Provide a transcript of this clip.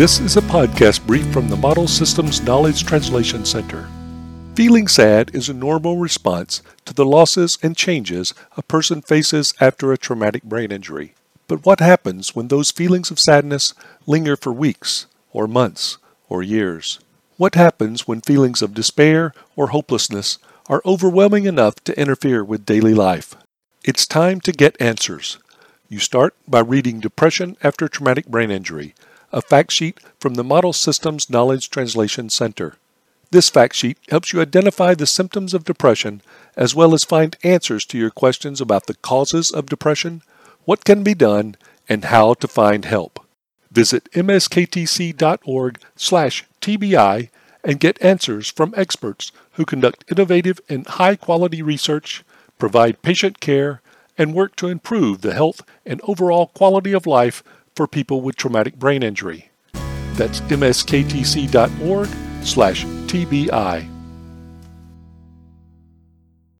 This is a podcast brief from the Model Systems Knowledge Translation Center. Feeling sad is a normal response to the losses and changes a person faces after a traumatic brain injury. But what happens when those feelings of sadness linger for weeks, or months, or years? What happens when feelings of despair or hopelessness are overwhelming enough to interfere with daily life? It's time to get answers. You start by reading Depression After Traumatic Brain Injury, a fact sheet from the Model Systems Knowledge Translation Center. This fact sheet helps you identify the symptoms of depression as well as find answers to your questions about the causes of depression, what can be done, and how to find help. Visit msktc.org/tbi and get answers from experts who conduct innovative and high-quality research, provide patient care, and work to improve the health and overall quality of life for people with traumatic brain injury. That's msktc.org/tbi.